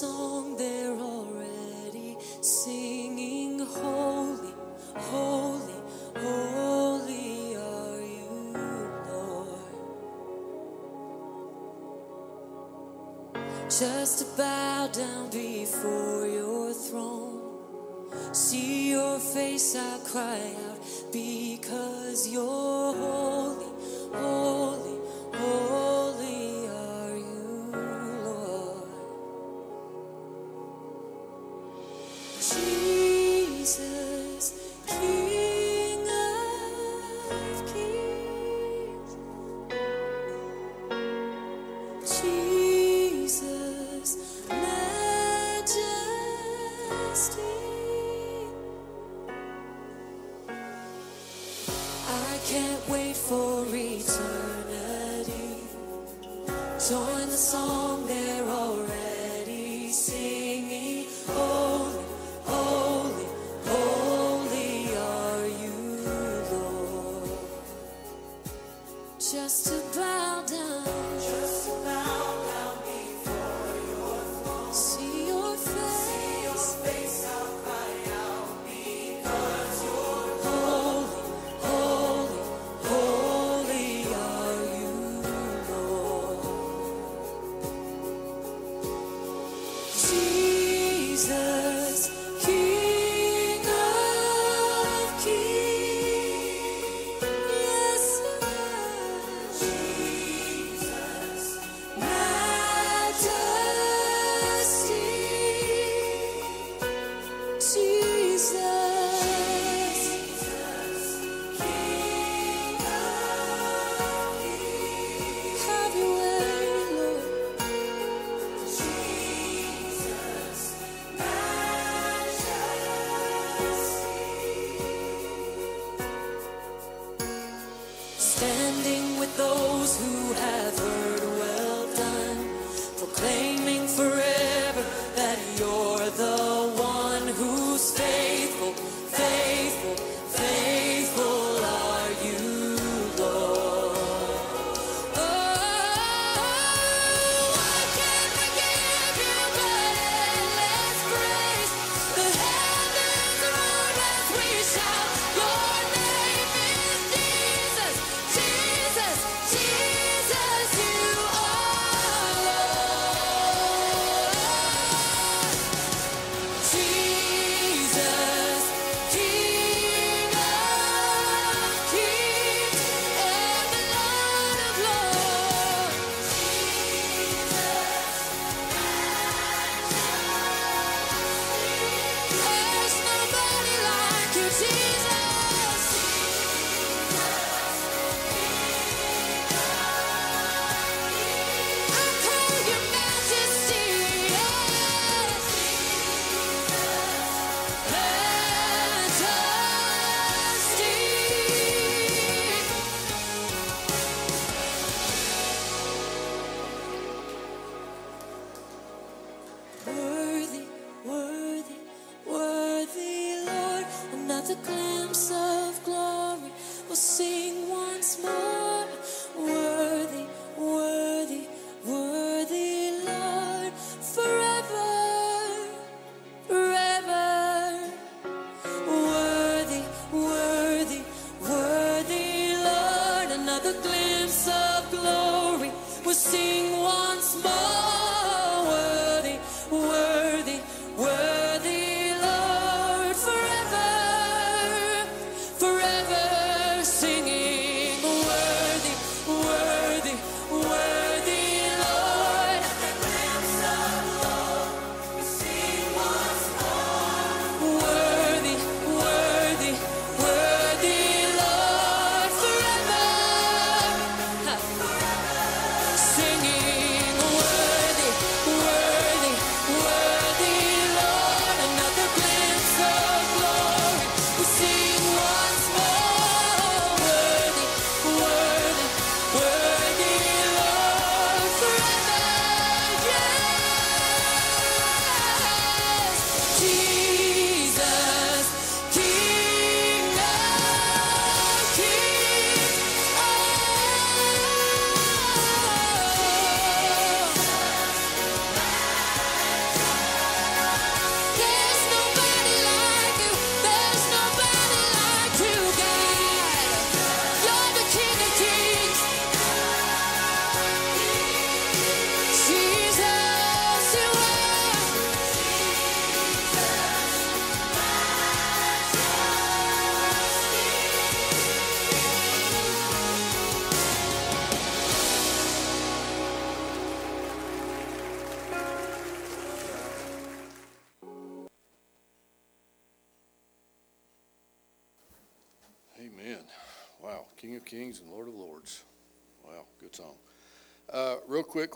song they're already singing. Holy, holy, holy are you, Lord. Just to bow down before your throne. See your face, I cry out because you're holy. those who have heard.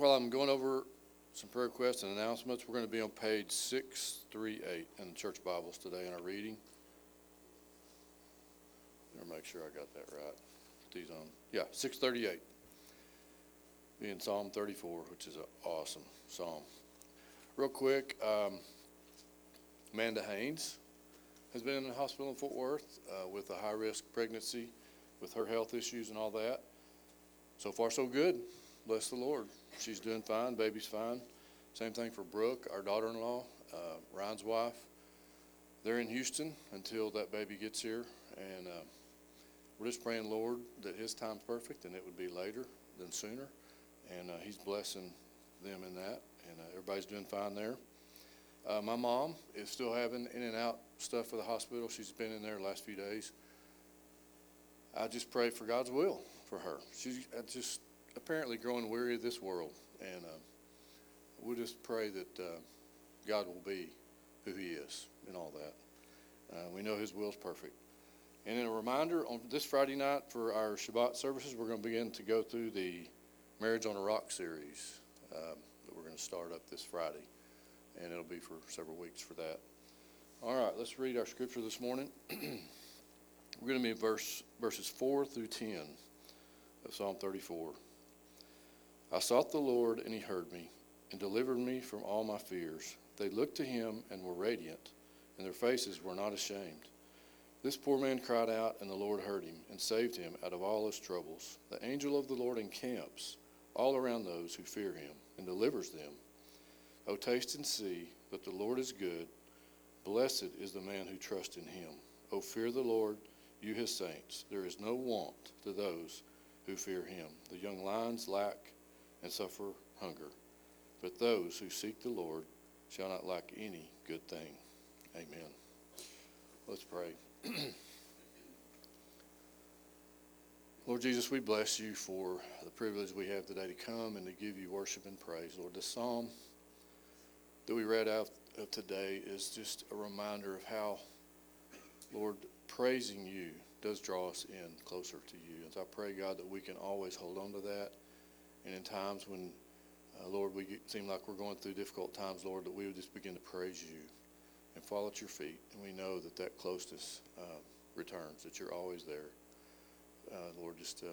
While I'm going over some prayer requests and announcements, we're going to be on page 638 in the church Bibles today in our reading. Let me make sure I got that right. These on. Yeah, 638. Be in Psalm 34, which is an awesome psalm. Real quick, um, Amanda Haynes has been in the hospital in Fort Worth uh, with a high risk pregnancy with her health issues and all that. So far, so good. Bless the Lord. She's doing fine. Baby's fine. Same thing for Brooke, our daughter in law, uh, Ryan's wife. They're in Houston until that baby gets here. And uh, we're just praying, Lord, that his time's perfect and it would be later than sooner. And uh, he's blessing them in that. And uh, everybody's doing fine there. Uh, my mom is still having in and out stuff for the hospital. She's been in there the last few days. I just pray for God's will for her. She's uh, just apparently growing weary of this world, and uh, we'll just pray that uh, God will be who He is and all that. Uh, we know His will is perfect. And in a reminder, on this Friday night for our Shabbat services, we're going to begin to go through the Marriage on a Rock series um, that we're going to start up this Friday, and it'll be for several weeks for that. All right, let's read our scripture this morning. we're going to be in verse, verses 4 through 10 of Psalm 34. I sought the Lord, and he heard me, and delivered me from all my fears. They looked to him and were radiant, and their faces were not ashamed. This poor man cried out, and the Lord heard him, and saved him out of all his troubles. The angel of the Lord encamps all around those who fear him, and delivers them. O taste and see that the Lord is good. Blessed is the man who trusts in him. O fear the Lord, you his saints. There is no want to those who fear him. The young lions lack and suffer hunger, but those who seek the Lord shall not lack any good thing. Amen. Let's pray. Lord Jesus, we bless you for the privilege we have today to come and to give you worship and praise. Lord, the psalm that we read out of today is just a reminder of how, Lord, praising you does draw us in closer to you. And so I pray, God, that we can always hold on to that. And in times when, uh, Lord, we seem like we're going through difficult times, Lord, that we would just begin to praise you and fall at your feet. And we know that that closeness uh, returns, that you're always there. Uh, Lord, just uh,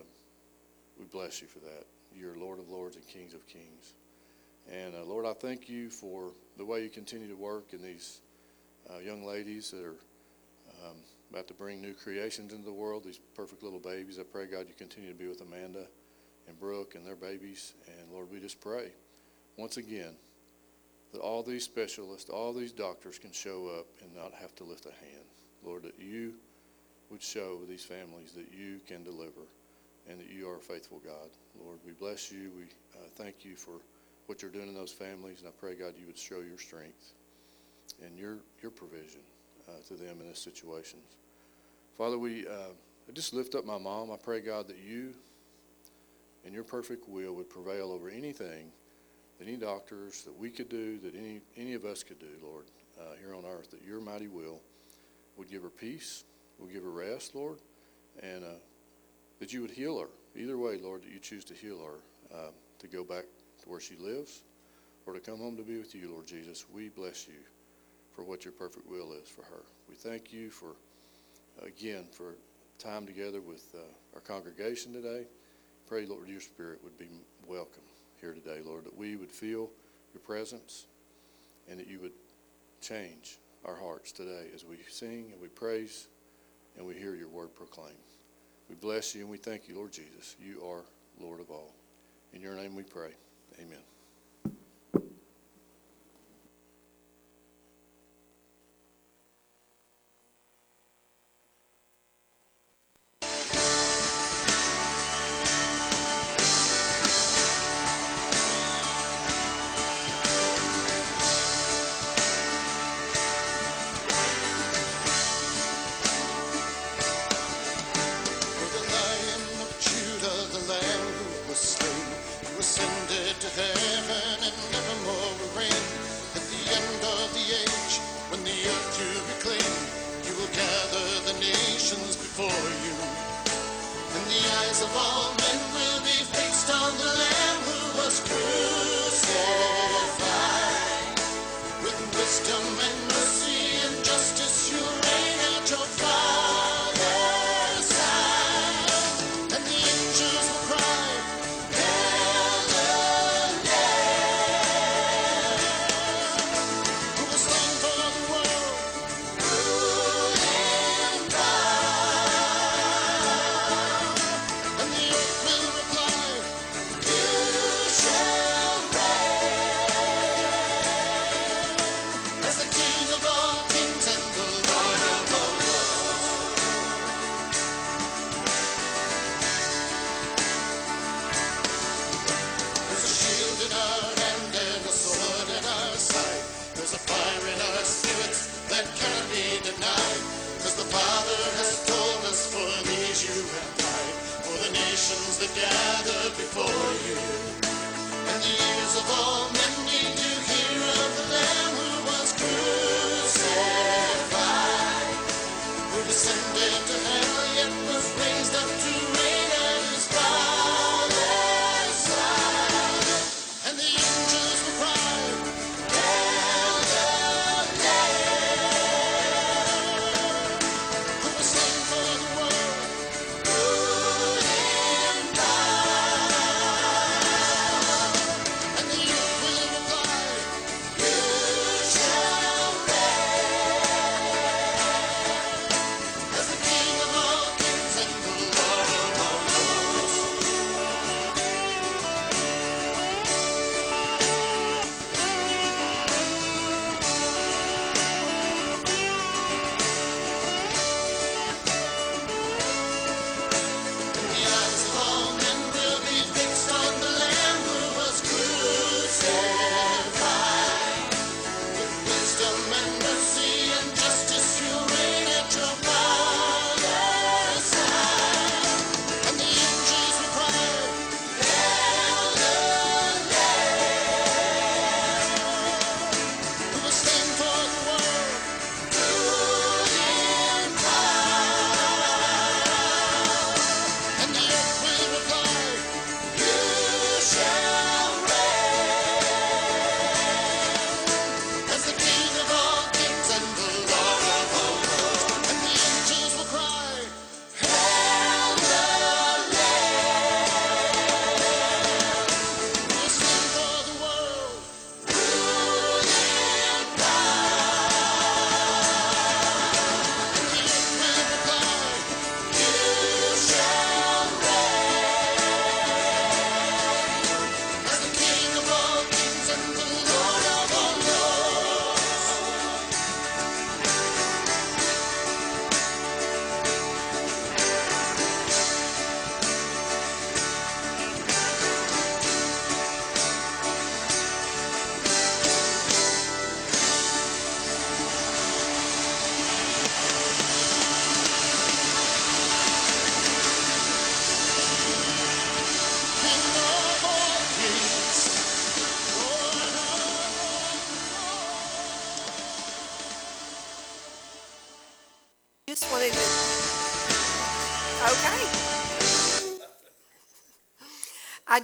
we bless you for that. You're Lord of lords and kings of kings. And uh, Lord, I thank you for the way you continue to work in these uh, young ladies that are um, about to bring new creations into the world, these perfect little babies. I pray, God, you continue to be with Amanda and Brooke and their babies. And Lord, we just pray once again that all these specialists, all these doctors can show up and not have to lift a hand. Lord, that you would show these families that you can deliver and that you are a faithful God. Lord, we bless you. We uh, thank you for what you're doing in those families, and I pray, God, you would show your strength and your, your provision uh, to them in this situations. Father, we uh, just lift up my mom. I pray, God, that you and your perfect will would prevail over anything that any doctors that we could do, that any, any of us could do, Lord, uh, here on earth, that your mighty will would give her peace, would give her rest, Lord, and uh, that you would heal her. Either way, Lord, that you choose to heal her, uh, to go back to where she lives or to come home to be with you, Lord Jesus, we bless you for what your perfect will is for her. We thank you for, again, for time together with uh, our congregation today. Pray, Lord, your spirit would be welcome here today, Lord, that we would feel your presence and that you would change our hearts today as we sing and we praise and we hear your word proclaimed. We bless you and we thank you, Lord Jesus. You are Lord of all. In your name we pray. Amen.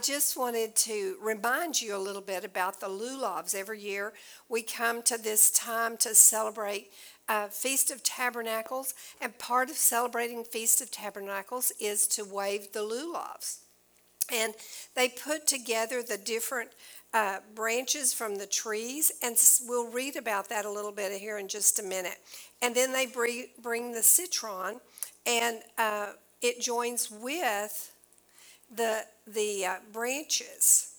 Just wanted to remind you a little bit about the lulavs. Every year we come to this time to celebrate uh, Feast of Tabernacles, and part of celebrating Feast of Tabernacles is to wave the lulavs. And they put together the different uh, branches from the trees, and we'll read about that a little bit here in just a minute. And then they bring, bring the citron, and uh, it joins with the, the uh, branches.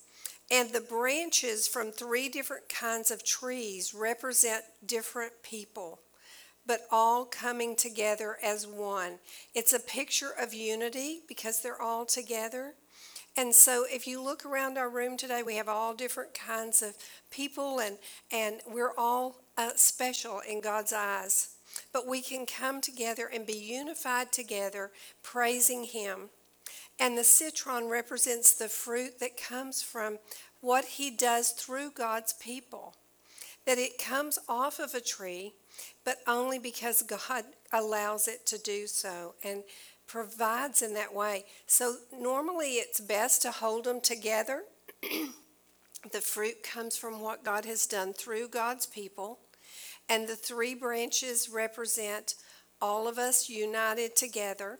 And the branches from three different kinds of trees represent different people, but all coming together as one. It's a picture of unity because they're all together. And so if you look around our room today, we have all different kinds of people and, and we're all uh, special in God's eyes. But we can come together and be unified together, praising Him. And the citron represents the fruit that comes from what He does through God's people. That it comes off of a tree, but only because God allows it to do so and provides in that way. So normally it's best to hold them together. the fruit comes from what God has done through God's people. And the three branches represent all of us united together.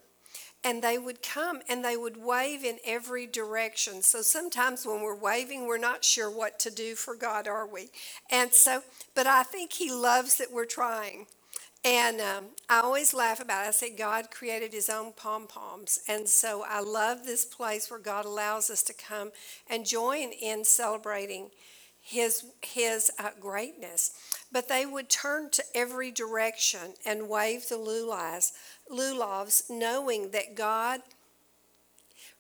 And they would come and they would wave in every direction. So sometimes when we're waving, we're not sure what to do for God, are we? And so, but I think He loves that we're trying. And um, I always laugh about it. I say God created his own pom poms. And so I love this place where God allows us to come and join in celebrating his, his uh, greatness. But they would turn to every direction and wave the lulavs, lulavs, knowing that God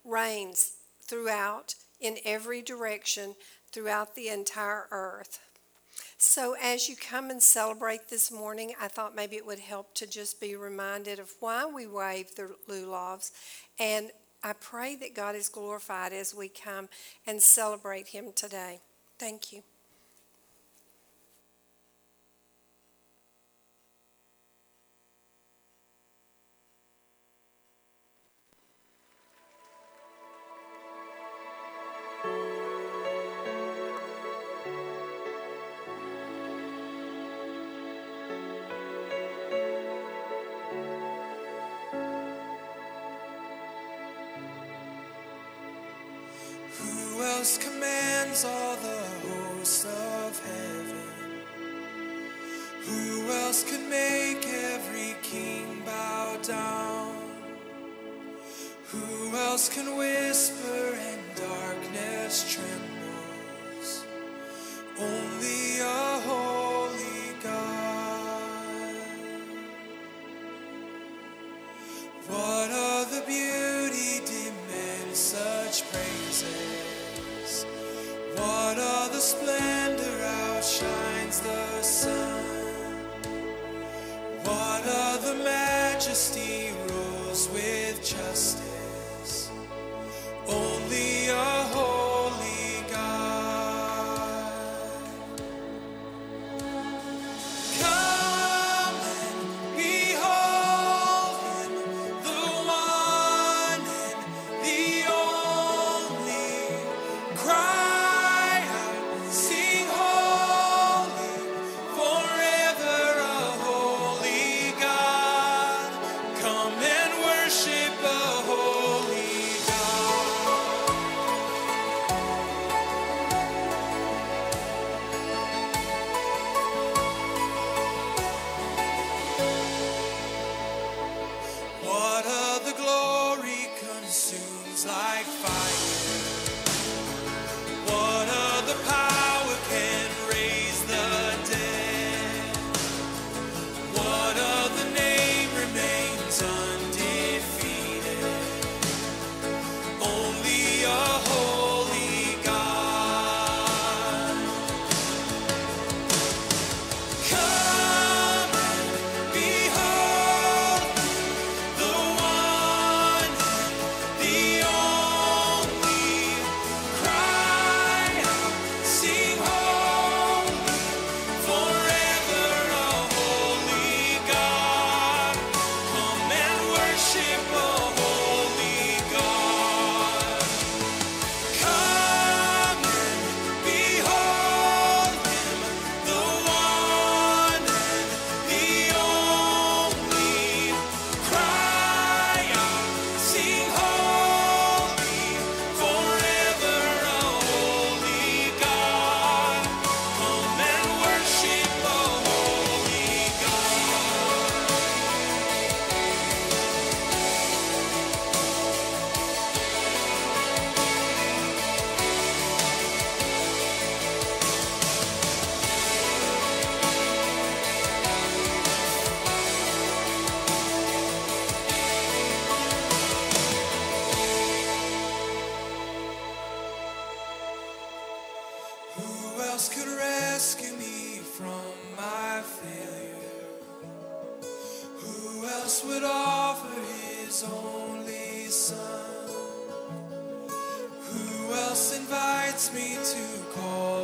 reigns throughout in every direction throughout the entire earth. So, as you come and celebrate this morning, I thought maybe it would help to just be reminded of why we wave the lulavs. And I pray that God is glorified as we come and celebrate Him today. Thank you. Else can whisper and darkness trembles? Only a holy God. What other beauty demands such praises? What other splendor outshines the sun? What other majesty rules with justice? Else could rescue me from my failure? Who else would offer his only son? Who else invites me to call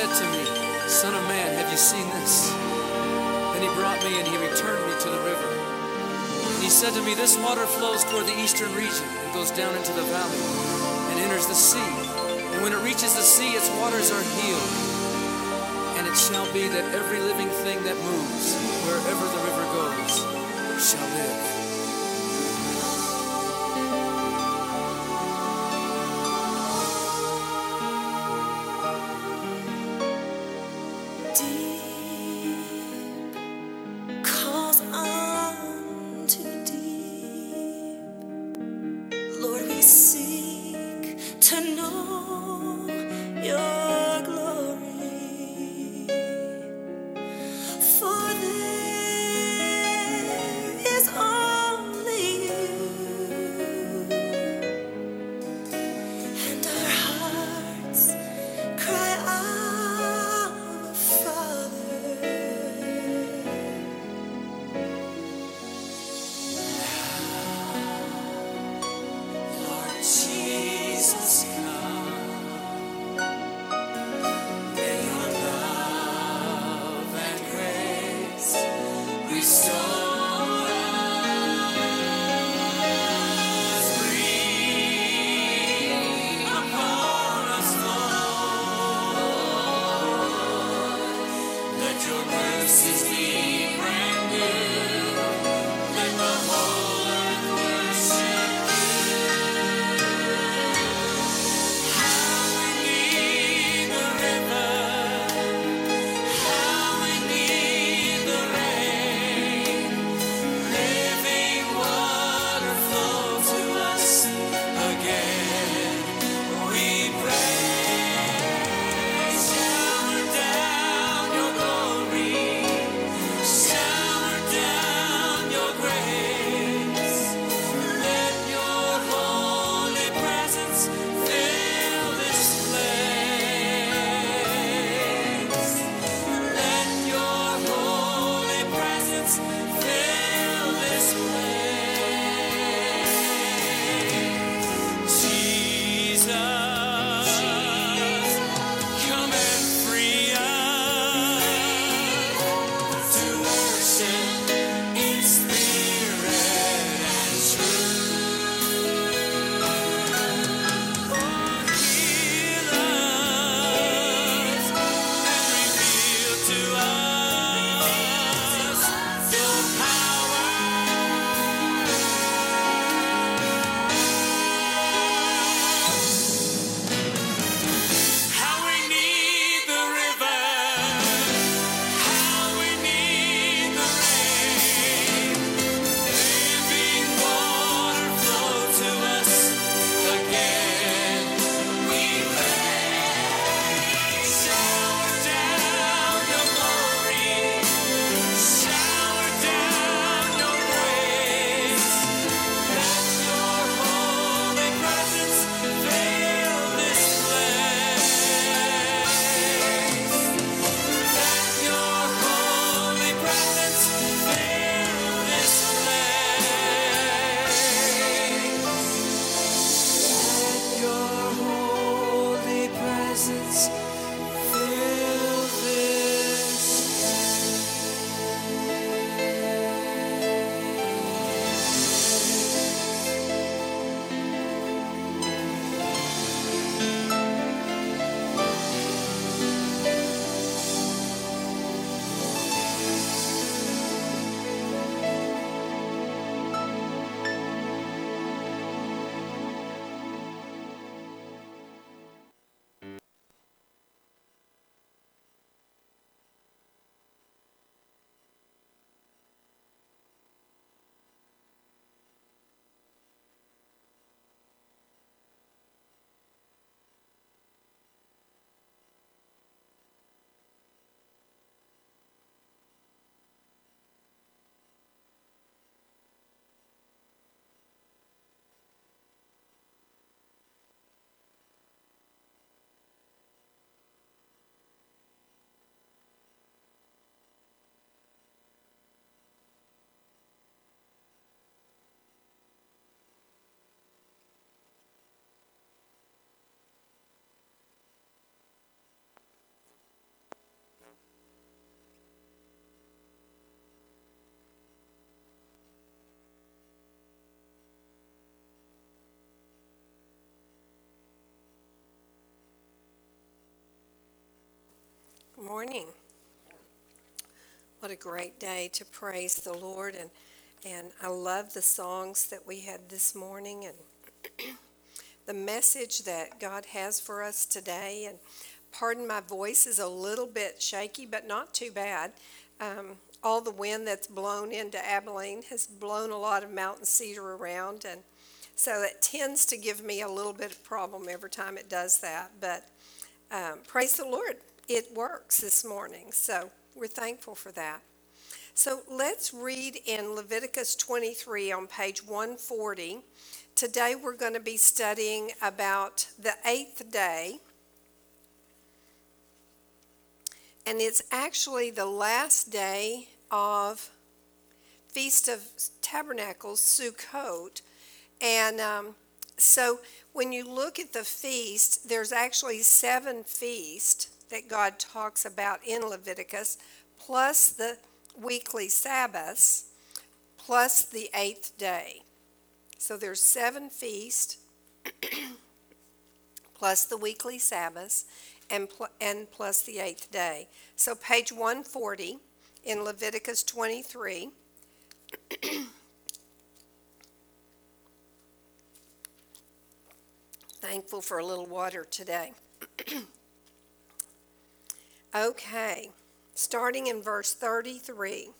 said to me, Son of man, have you seen this? Then he brought me and he returned me to the river. And he said to me, This water flows toward the eastern region and goes down into the valley and enters the sea. And when it reaches the sea, its waters are healed. And it shall be that every living thing that moves, wherever the river goes, shall live. know. Morning. What a great day to praise the Lord and and I love the songs that we had this morning and the message that God has for us today and pardon my voice is a little bit shaky but not too bad. Um, all the wind that's blown into Abilene has blown a lot of mountain cedar around and so it tends to give me a little bit of problem every time it does that but um, praise the Lord it works this morning so we're thankful for that. So let's read in Leviticus 23 on page 140. Today we're going to be studying about the eighth day. And it's actually the last day of Feast of Tabernacles, Sukkot. And um, so when you look at the feast, there's actually seven feasts that God talks about in Leviticus, plus the weekly Sabbaths plus the eighth day. So there's seven feasts plus the weekly Sabbaths and, pl- and plus the eighth day. So page 140 in Leviticus 23. Thankful for a little water today. okay starting in verse 33.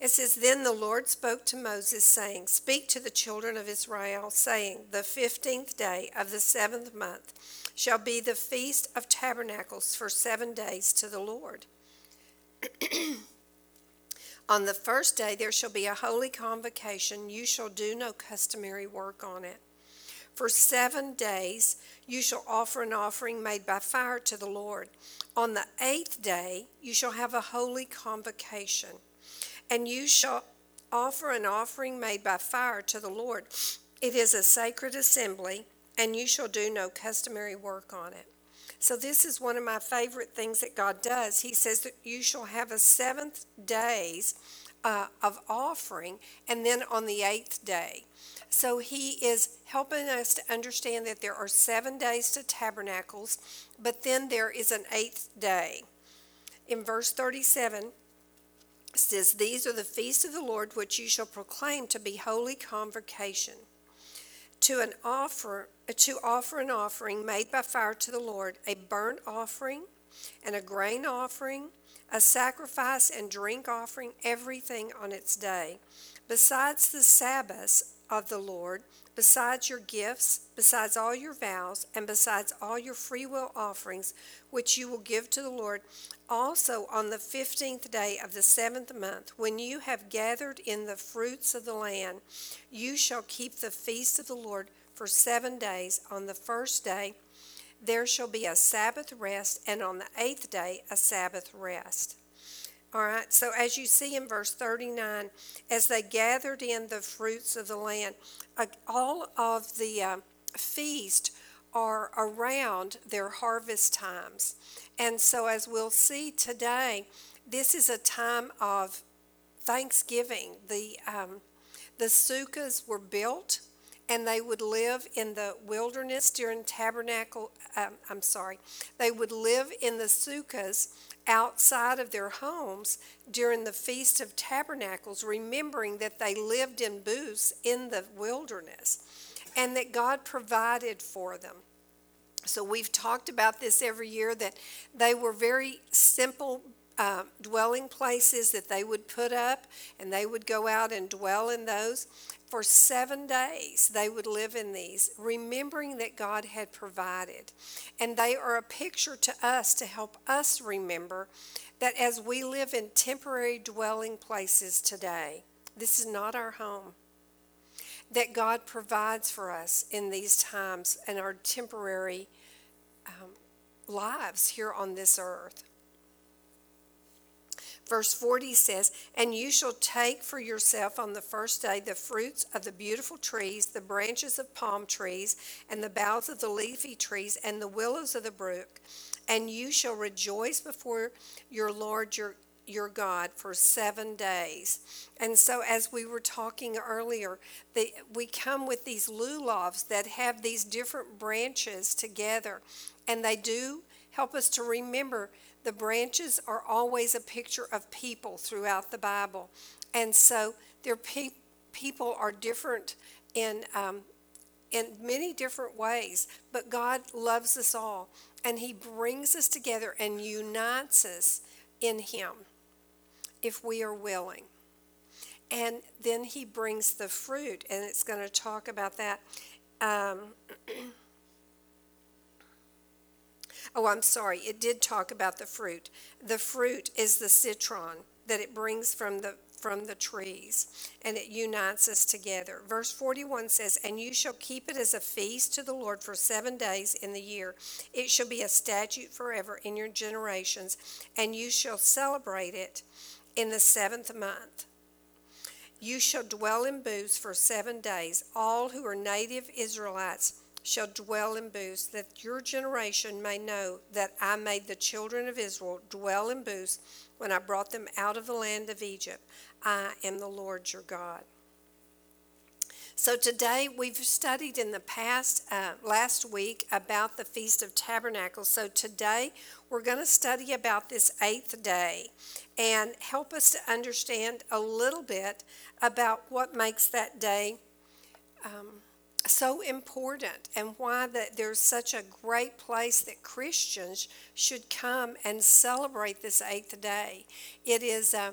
It says, Then the Lord spoke to Moses, saying, Speak to the children of Israel, saying, The fifteenth day of the seventh month shall be the feast of tabernacles for seven days to the Lord. on the first day there shall be a holy convocation. You shall do no customary work on it. For seven days you shall offer an offering made by fire to the Lord. On the eighth day you shall have a holy convocation, and you shall offer an offering made by fire to the Lord. It is a sacred assembly, and you shall do no customary work on it. So, this is one of my favorite things that God does. He says that you shall have a seventh days uh, of offering, and then on the eighth day. So he is helping us to understand that there are seven days to tabernacles, but then there is an eighth day. In verse 37, says, These are the feasts of the Lord which you shall proclaim to be holy convocation. To an offer to offer an offering made by fire to the Lord, a burnt offering and a grain offering, a sacrifice and drink offering, everything on its day. Besides the Sabbaths of the Lord, besides your gifts, besides all your vows, and besides all your freewill offerings, which you will give to the Lord, also on the fifteenth day of the seventh month, when you have gathered in the fruits of the land, you shall keep the feast of the Lord for seven days. On the first day, there shall be a Sabbath rest, and on the eighth day, a Sabbath rest. All right, so as you see in verse 39, as they gathered in the fruits of the land, uh, all of the uh, feast are around their harvest times. And so, as we'll see today, this is a time of thanksgiving. The, um, the sukkahs were built and they would live in the wilderness during tabernacle. Um, I'm sorry, they would live in the sukkahs outside of their homes during the Feast of Tabernacles, remembering that they lived in booths in the wilderness and that God provided for them. So we've talked about this every year that they were very simple uh, dwelling places that they would put up and they would go out and dwell in those. For seven days, they would live in these, remembering that God had provided. And they are a picture to us to help us remember that as we live in temporary dwelling places today, this is not our home. That God provides for us in these times and our temporary um, lives here on this earth. Verse 40 says, And you shall take for yourself on the first day the fruits of the beautiful trees, the branches of palm trees, and the boughs of the leafy trees, and the willows of the brook. And you shall rejoice before your Lord your, your God for seven days. And so, as we were talking earlier, the, we come with these lulavs that have these different branches together, and they do help us to remember the branches are always a picture of people throughout the Bible. And so their pe- people are different in, um, in many different ways, but God loves us all. And He brings us together and unites us in Him if we are willing. And then He brings the fruit, and it's going to talk about that. Um, oh, I'm sorry, it did talk about the fruit. The fruit is the citron that it brings from the from the trees, and it unites us together. Verse 41 says, And you shall keep it as a feast to the Lord for seven days in the year. It shall be a statute forever in your generations, and you shall celebrate it in the seventh month. You shall dwell in booths for seven days. All who are native Israelites shall dwell in booths, that your generation may know that I made the children of Israel dwell in booths when I brought them out of the land of Egypt. I am the Lord your God. So today we've studied in the past, uh, last week, about the Feast of Tabernacles. So today we're going to study about this eighth day and help us to understand a little bit about what makes that day um, so important and why that there's such a great place that Christians should come and celebrate this eighth day. It is uh,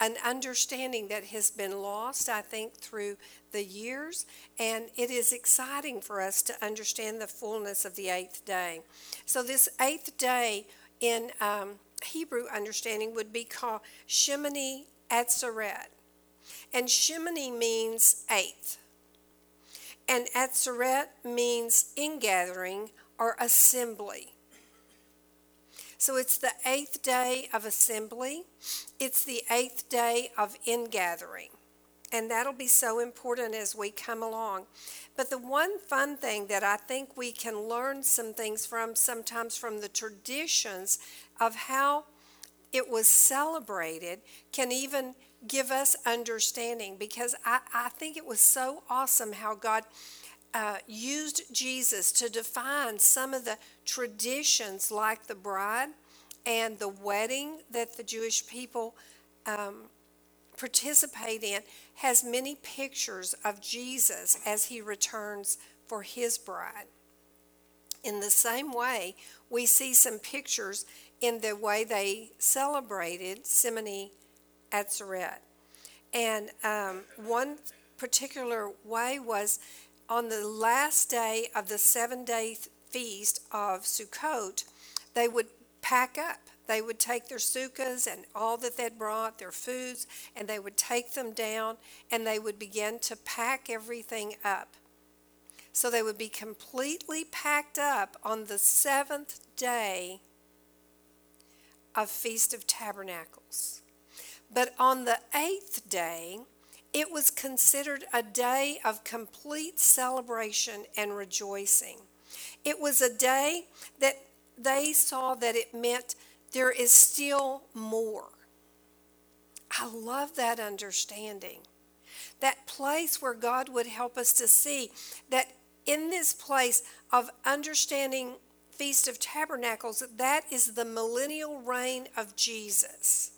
an understanding that has been lost, I think, through the years, and it is exciting for us to understand the fullness of the eighth day. So, this eighth day in um, Hebrew understanding would be called Shemini Atzeret. And Shemini means eighth. And Atzeret means ingathering or assembly. So it's the eighth day of assembly, it's the eighth day of ingathering. And that'll be so important as we come along. But the one fun thing that I think we can learn some things from, sometimes from the traditions of how it was celebrated, can even give us understanding because I, I think it was so awesome how God uh, used Jesus to define some of the traditions like the bride and the wedding that the Jewish people um, participate in has many pictures of Jesus as he returns for his bride. In the same way, we see some pictures in the way they celebrated Shemini Atzeret. And um, one particular way was on the last day of the seven day feast of Sukkot, they would pack up. They would take their sukkahs and all that they'd brought, their foods, and they would take them down and they would begin to pack everything up. So they would be completely packed up on the seventh day of Feast of Tabernacles. But on the eighth day, it was considered a day of complete celebration and rejoicing. It was a day that they saw that it meant there is still more. I love that understanding. That place where God would help us to see that in this place of understanding Feast of Tabernacles, that is the millennial reign of Jesus.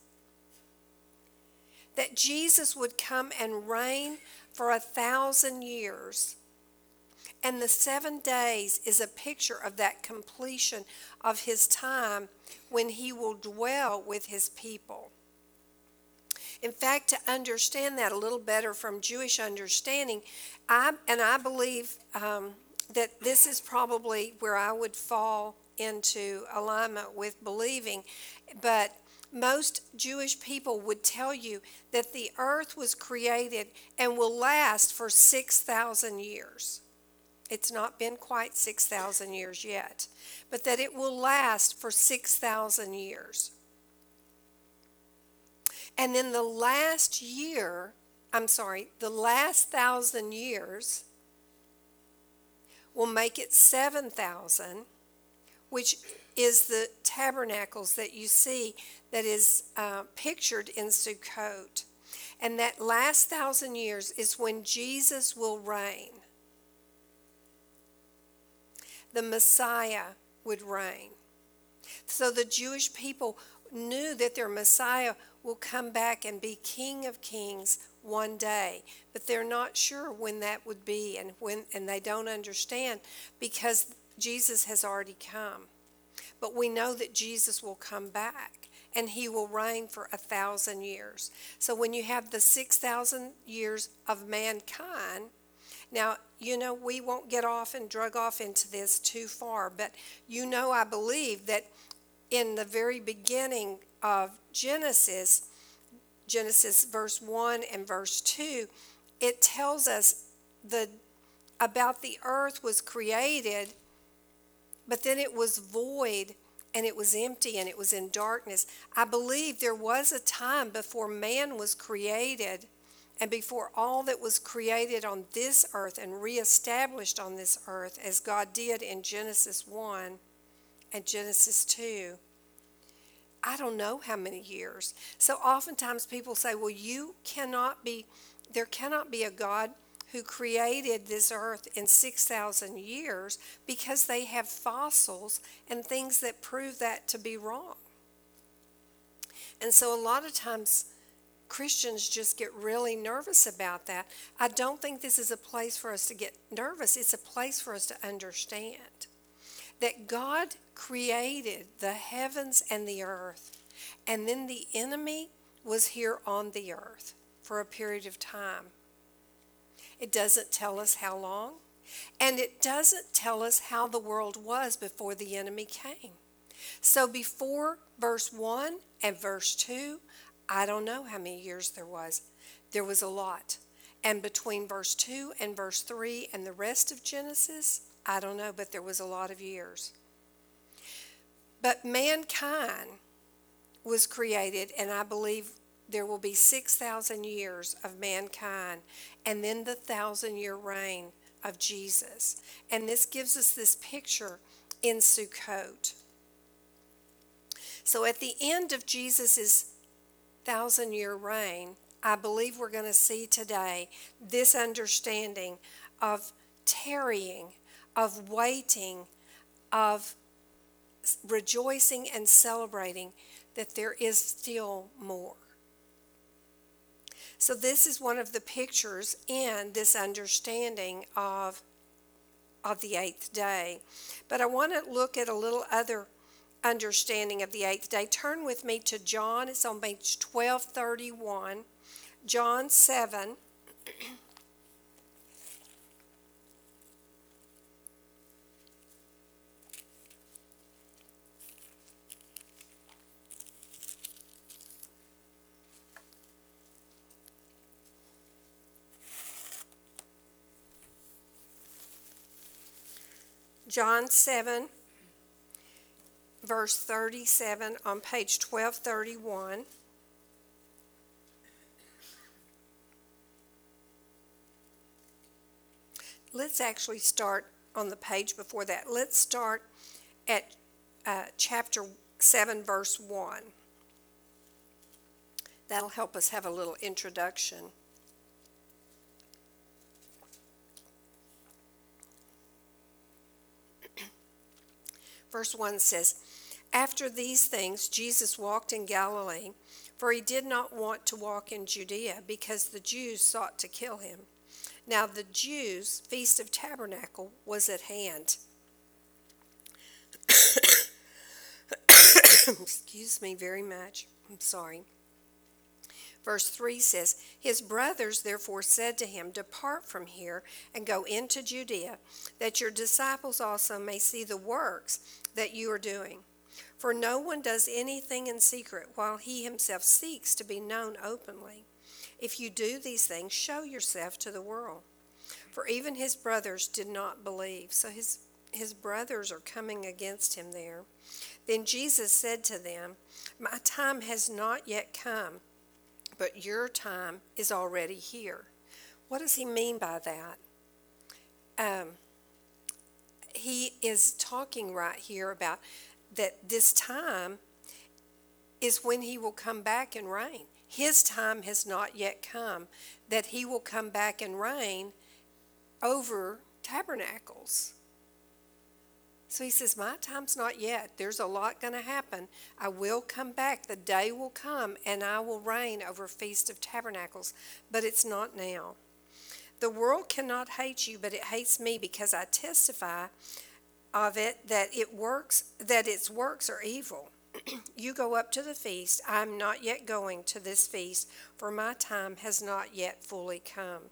That Jesus would come and reign for a thousand years. And the seven days is a picture of that completion of his time when he will dwell with his people. In fact, to understand that a little better from Jewish understanding, I, and I believe um, that this is probably where I would fall into alignment with believing, but most Jewish people would tell you that the earth was created and will last for 6,000 years. It's not been quite 6,000 years yet, but that it will last for 6,000 years. And then the last year, I'm sorry, the last thousand years will make it 7,000, which is the tabernacles that you see that is uh, pictured in Sukkot. And that last thousand years is when Jesus will reign. The Messiah would reign. So the Jewish people knew that their Messiah will come back and be King of Kings one day, but they're not sure when that would be and when and they don't understand because Jesus has already come. But we know that Jesus will come back and he will reign for a thousand years. So when you have the 6,000 years of mankind, now, you know, we won't get off and drug off into this too far, but you know, I believe that in the very beginning of Genesis, Genesis verse 1 and verse 2, it tells us the about the earth was created, but then it was void and it was empty and it was in darkness. I believe there was a time before man was created and before all that was created on this earth and reestablished on this earth, as God did in Genesis 1 and Genesis 2. I don't know how many years. So oftentimes people say, well, you cannot be, there cannot be a God who created this earth in 6,000 years because they have fossils and things that prove that to be wrong. And so a lot of times Christians just get really nervous about that. I don't think this is a place for us to get nervous, it's a place for us to understand that God created the heavens and the earth, and then the enemy was here on the earth for a period of time. It doesn't tell us how long, and it doesn't tell us how the world was before the enemy came. So before verse 1 and verse 2, I don't know how many years there was. There was a lot. And between verse 2 and verse 3 and the rest of Genesis, I don't know, but there was a lot of years. But mankind was created, and I believe there will be 6,000 years of mankind, and then the thousand year reign of Jesus. And this gives us this picture in Sukkot. So at the end of Jesus' thousand year reign, I believe we're going to see today this understanding of tarrying, of waiting, of rejoicing and celebrating that there is still more. So, this is one of the pictures in this understanding of, of the eighth day. But I want to look at a little other understanding of the eighth day. Turn with me to John, it's on page 1231. John 7. John 7, verse 37 on page 1231. Let's actually start on the page before that. Let's start at uh, chapter 7, verse 1. That'll help us have a little introduction. Verse 1 says, After these things, Jesus walked in Galilee, for he did not want to walk in Judea, because the Jews sought to kill him. Now the Jews' feast of tabernacle was at hand. Excuse me very much. I'm sorry. Verse 3 says, His brothers therefore said to him, Depart from here and go into Judea, that your disciples also may see the works that you are doing. For no one does anything in secret while he himself seeks to be known openly. If you do these things, show yourself to the world. For even his brothers did not believe. So his, his brothers are coming against him there. Then Jesus said to them, My time has not yet come but your time is already here. What does he mean by that? Um, he is talking right here about that this time is when he will come back and reign. His time has not yet come, that he will come back and reign over tabernacles. So he says, My time's not yet. There's a lot going to happen. I will come back. The day will come, and I will reign over Feast of Tabernacles, but it's not now. The world cannot hate you, but it hates me because I testify of it that it works that its works are evil. you go up to the feast. I am not yet going to this feast, for my time has not yet fully come.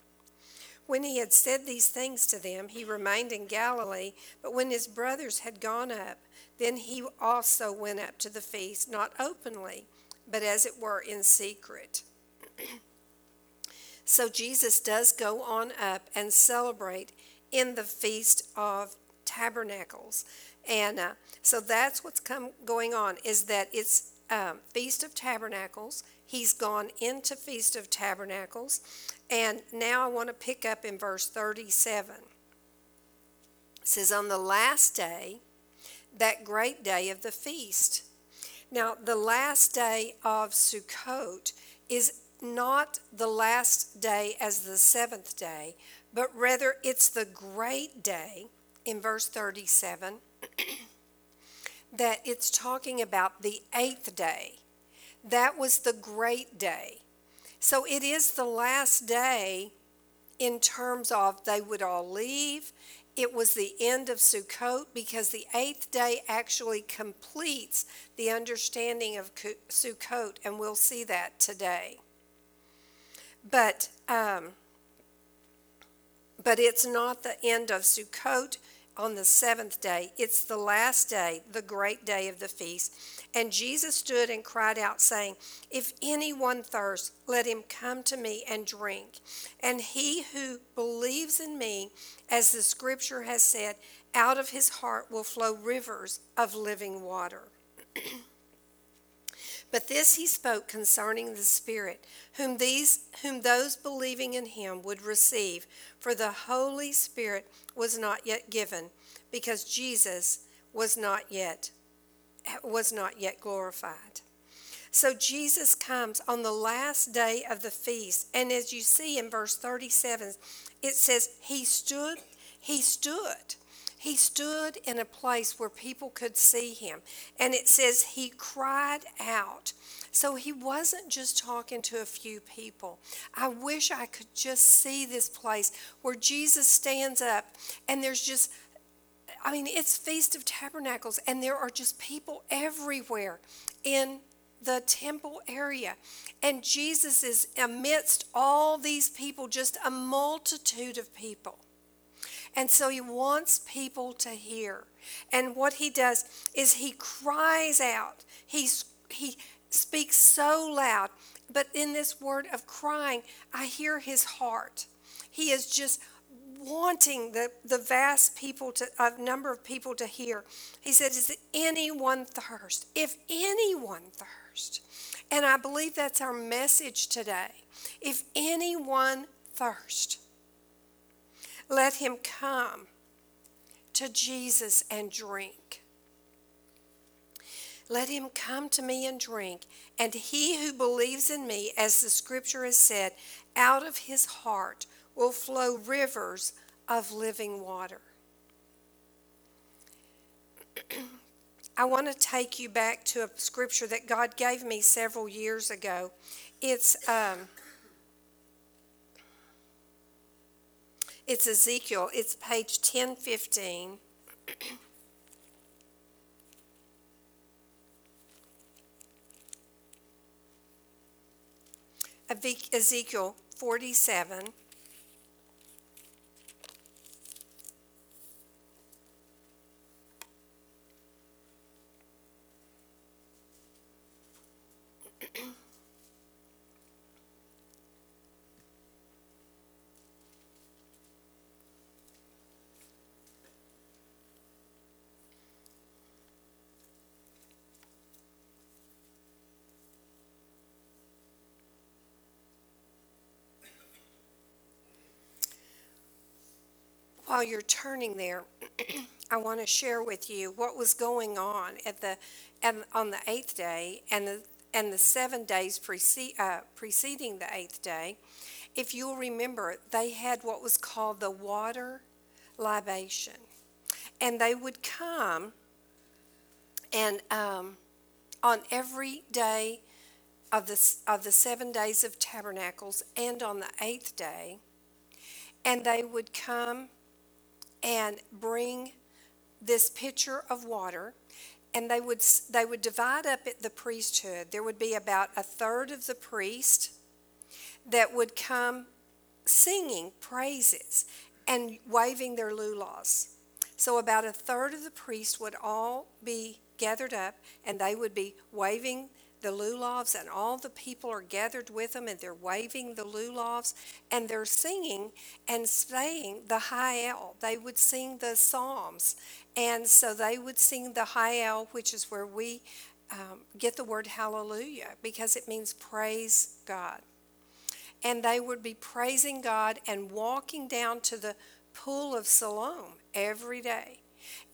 When he had said these things to them, he remained in Galilee. But when his brothers had gone up, then he also went up to the feast, not openly, but as it were in secret. so Jesus does go on up and celebrate in the Feast of Tabernacles. And uh, so that's what's come going on is that it's um, Feast of Tabernacles. He's gone into Feast of Tabernacles. And now I want to pick up in verse 37. It says, On the last day, that great day of the feast. Now, the last day of Sukkot is not the last day as the seventh day, but rather it's the great day in verse 37 that it's talking about the eighth day. That was the great day. So it is the last day in terms of they would all leave. It was the end of Sukkot because the eighth day actually completes the understanding of Sukkot, and we'll see that today. But um, but it's not the end of Sukkot on the seventh day. It's the last day, the great day of the feast. And Jesus stood and cried out, saying, If anyone thirsts, let him come to me and drink. And he who believes in me, as the scripture has said, out of his heart will flow rivers of living water. But this he spoke concerning the Spirit, whom these whom those believing in him would receive, for the Holy Spirit was not yet given, because Jesus was not yet was not yet glorified. So Jesus comes on the last day of the feast, and as you see in verse 37, it says he stood, he stood he stood in a place where people could see him. And it says he cried out. So he wasn't just talking to a few people. I wish I could just see this place where Jesus stands up and there's just I mean, it's Feast of Tabernacles, and there are just people everywhere in the temple area. And Jesus is amidst all these people, just a multitude of people. And so he wants people to hear. And what he does is he cries out. He, he speaks so loud. But in this word of crying, I hear his heart. He is just wanting the, the vast people to a number of people to hear. He said, Is anyone thirst? If anyone thirst. And I believe that's our message today. If anyone thirst, let him come to Jesus and drink. Let him come to me and drink. And he who believes in me, as the scripture has said, out of his heart will flow rivers of living water. I want to take you back to a scripture that God gave me several years ago. It's um, It's Ezekiel. It's page 1015. Ezekiel 47. While you're turning there, I want to share with you what was going on at the and on the eighth day and the and the seven days precede, uh, preceding the eighth day. If you'll remember, they had what was called the water libation. and they would come and um, on every day of the, of the seven days of tabernacles and on the eighth day, and they would come and bring this pitcher of water and they would they would divide up the priesthood. There would be about a third of the priest that would come singing praises and waving their lulavs. So about a third of the priests would all be gathered up and they would be waving the lulavs and all the people are gathered with them and they're waving the lulavs and they're singing and saying the Hallel. They would sing the Psalms. And so they would sing the Hallel, which is where we um, get the word hallelujah because it means praise God. And they would be praising God and walking down to the pool of Siloam every day.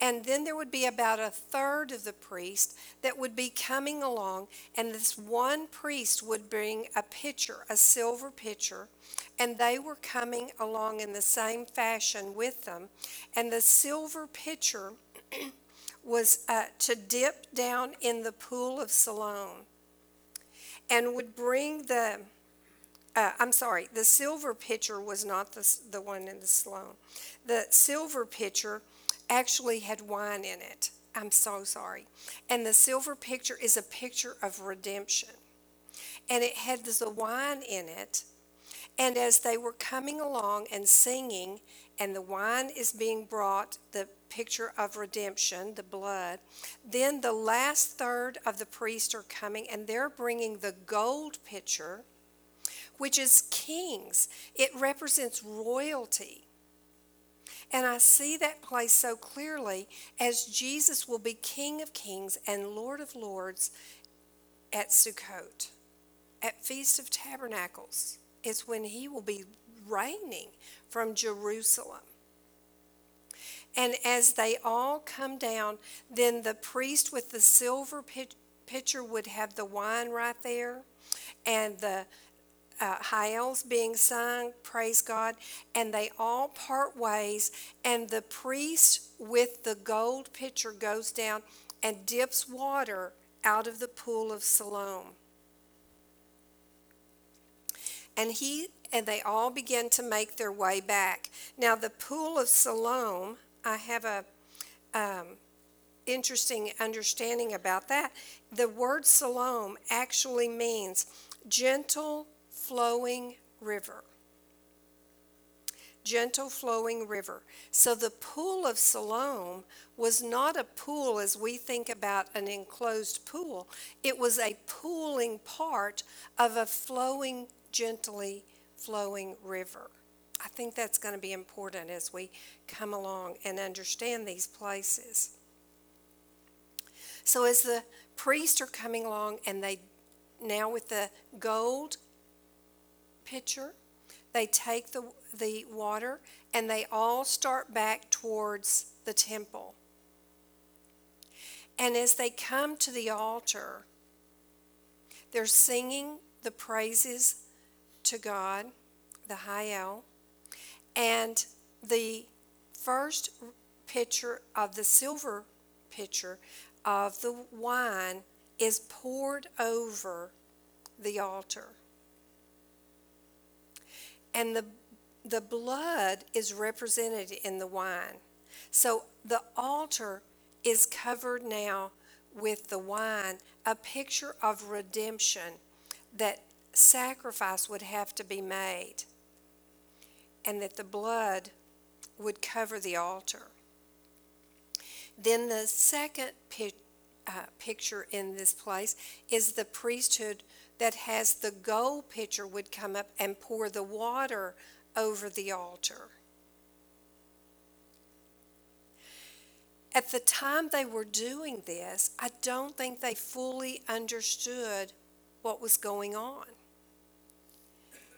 And then there would be about a third of the priest that would be coming along, and this one priest would bring a pitcher, a silver pitcher, and they were coming along in the same fashion with them. And the silver pitcher was uh, to dip down in the pool of Siloam and would bring the, uh, I'm sorry, the silver pitcher was not the, the one in the Siloam. The silver pitcher actually had wine in it. I'm so sorry. And the silver picture is a picture of redemption. And it had the wine in it. And as they were coming along and singing, and the wine is being brought, the picture of redemption, the blood, then the last third of the priests are coming and they're bringing the gold pitcher, which is kings. It represents royalty. And I see that place so clearly as Jesus will be King of Kings and Lord of Lords at Sukkot. At Feast of Tabernacles is when he will be reigning from Jerusalem. And as they all come down, then the priest with the silver pitcher would have the wine right there, and the uh, being sung, praise God, and they all part ways, and the priest with the gold pitcher goes down and dips water out of the pool of Siloam. And he and they all begin to make their way back. Now the pool of Siloam, I have a um, interesting understanding about that. The word Siloam actually means gentle flowing river. Gentle flowing river. So the pool of Siloam was not a pool as we think about an enclosed pool. It was a pooling part of a flowing, gently flowing river. I think that's going to be important as we come along and understand these places. So as the priests are coming along and they now with the gold pitcher, they take the, the water and they all start back towards the temple. And as they come to the altar, they're singing the praises to God, the Hallel, and the first pitcher of the silver pitcher of the wine is poured over the altar. And the, the blood is represented in the wine. So the altar is covered now with the wine, a picture of redemption that sacrifice would have to be made and that the blood would cover the altar. Then the second pi- uh, picture in this place is the priesthood that has the gold pitcher would come up and pour the water over the altar. At the time they were doing this, I don't think they fully understood what was going on.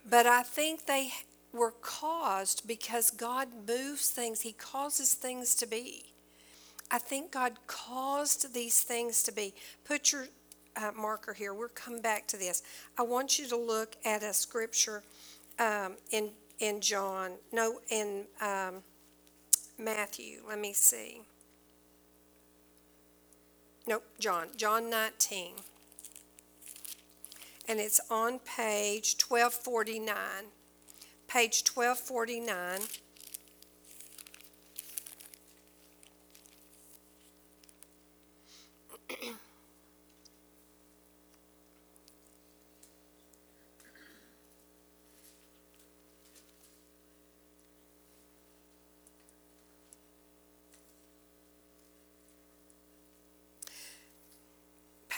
But I think they were caused because God moves things, He causes things to be. I think God caused these things to be. Put your uh, marker here. We'll come back to this. I want you to look at a scripture um, in in John. No, in um, Matthew. Let me see. nope, John, John 19. And it's on page 1249. Page 1249.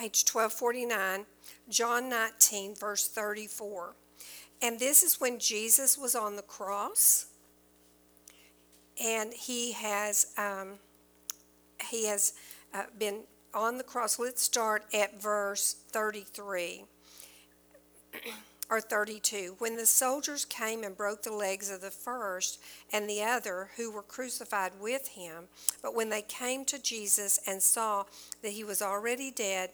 page 1249, John 19, verse 34. And this is when Jesus was on the cross, and he has um, he has uh, been on the cross. Let's start at verse 33 or 32. When the soldiers came and broke the legs of the first and the other who were crucified with him, but when they came to Jesus and saw that he was already dead,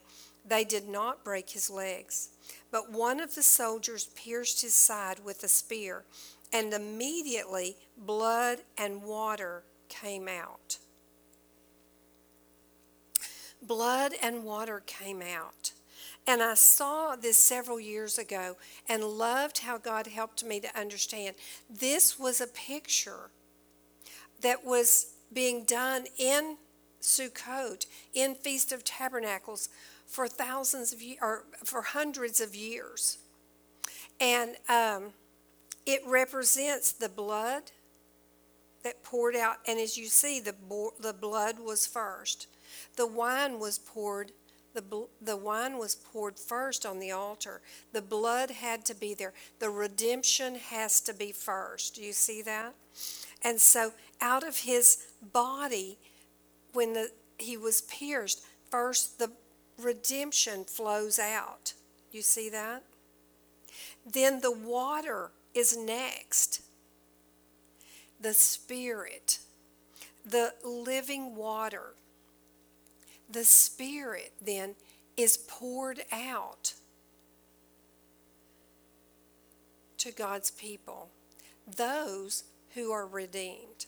they did not break his legs. But one of the soldiers pierced his side with a spear, and immediately blood and water came out. Blood and water came out. And I saw this several years ago and loved how God helped me to understand. This was a picture that was being done in Sukkot, in Feast of Tabernacles, for thousands of years, or for hundreds of years. And um, it represents the blood that poured out. And as you see, the, bo- the blood was first. The wine was poured. The, bl- the wine was poured first on the altar. The blood had to be there. The redemption has to be first. Do you see that? And so, out of his body, when the, he was pierced, first the redemption flows out. You see that? Then the water is next. The Spirit, the living water. The Spirit then is poured out to God's people, those who are redeemed.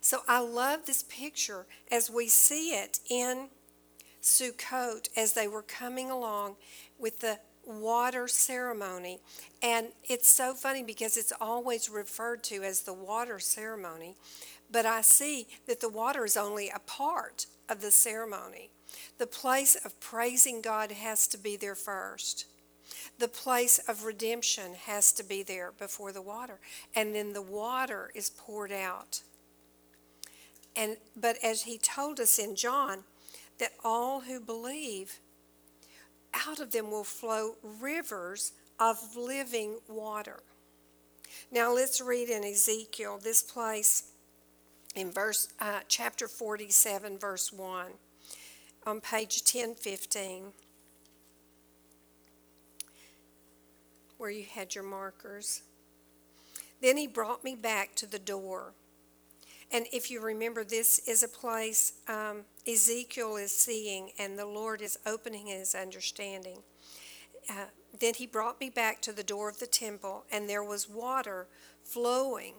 So I love this picture as we see it in Sukkot as they were coming along with the water ceremony. And it's so funny because it's always referred to as the water ceremony. But I see that the water is only a part of the ceremony. The place of praising God has to be there first. The place of redemption has to be there before the water. And then the water is poured out. And but as he told us in John, that all who believe, out of them will flow rivers of living water. Now let's read in Ezekiel this place in verse uh, chapter 47 verse 1 on page 1015 where you had your markers. Then he brought me back to the door and if you remember, this is a place um, Ezekiel is seeing, and the Lord is opening his understanding. Uh, then he brought me back to the door of the temple, and there was water flowing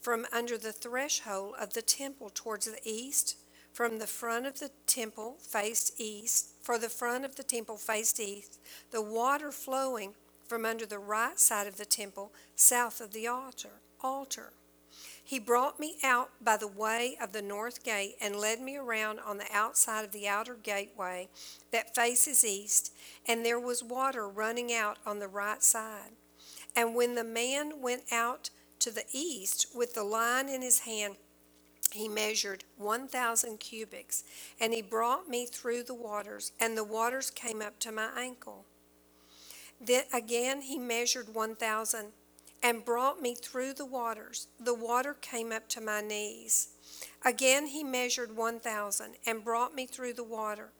from under the threshold of the temple towards the east. From the front of the temple faced east, for the front of the temple faced east, the water flowing from under the right side of the temple, south of the altar. Altar. He brought me out by the way of the north gate and led me around on the outside of the outer gateway that faces east, and there was water running out on the right side. And when the man went out to the east with the line in his hand, he measured 1,000 cubits, and he brought me through the waters, and the waters came up to my ankle. Then again he measured 1,000 and brought me through the waters. The water came up to my knees. Again he measured 1,000 and brought me through the water,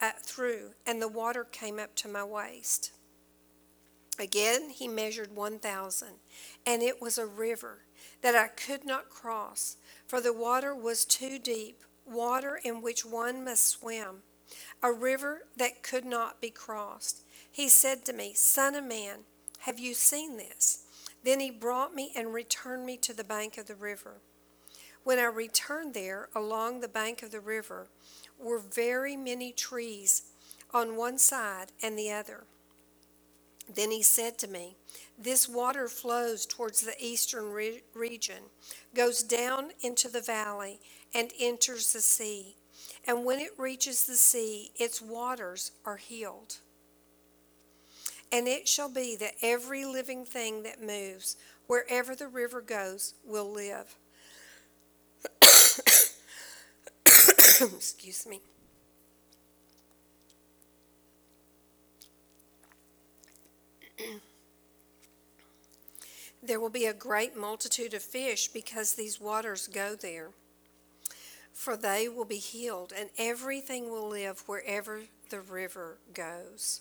uh, through, and the water came up to my waist. Again he measured 1,000, and it was a river that I could not cross, for the water was too deep, water in which one must swim, a river that could not be crossed. He said to me, Son of man, have you seen this? Then he brought me and returned me to the bank of the river. When I returned there along the bank of the river, were very many trees on one side and the other. Then he said to me, This water flows towards the eastern re- region, goes down into the valley, and enters the sea. And when it reaches the sea, its waters are healed. And it shall be that every living thing that moves, wherever the river goes, will live. Excuse me. There will be a great multitude of fish because these waters go there. For they will be healed, and everything will live wherever the river goes.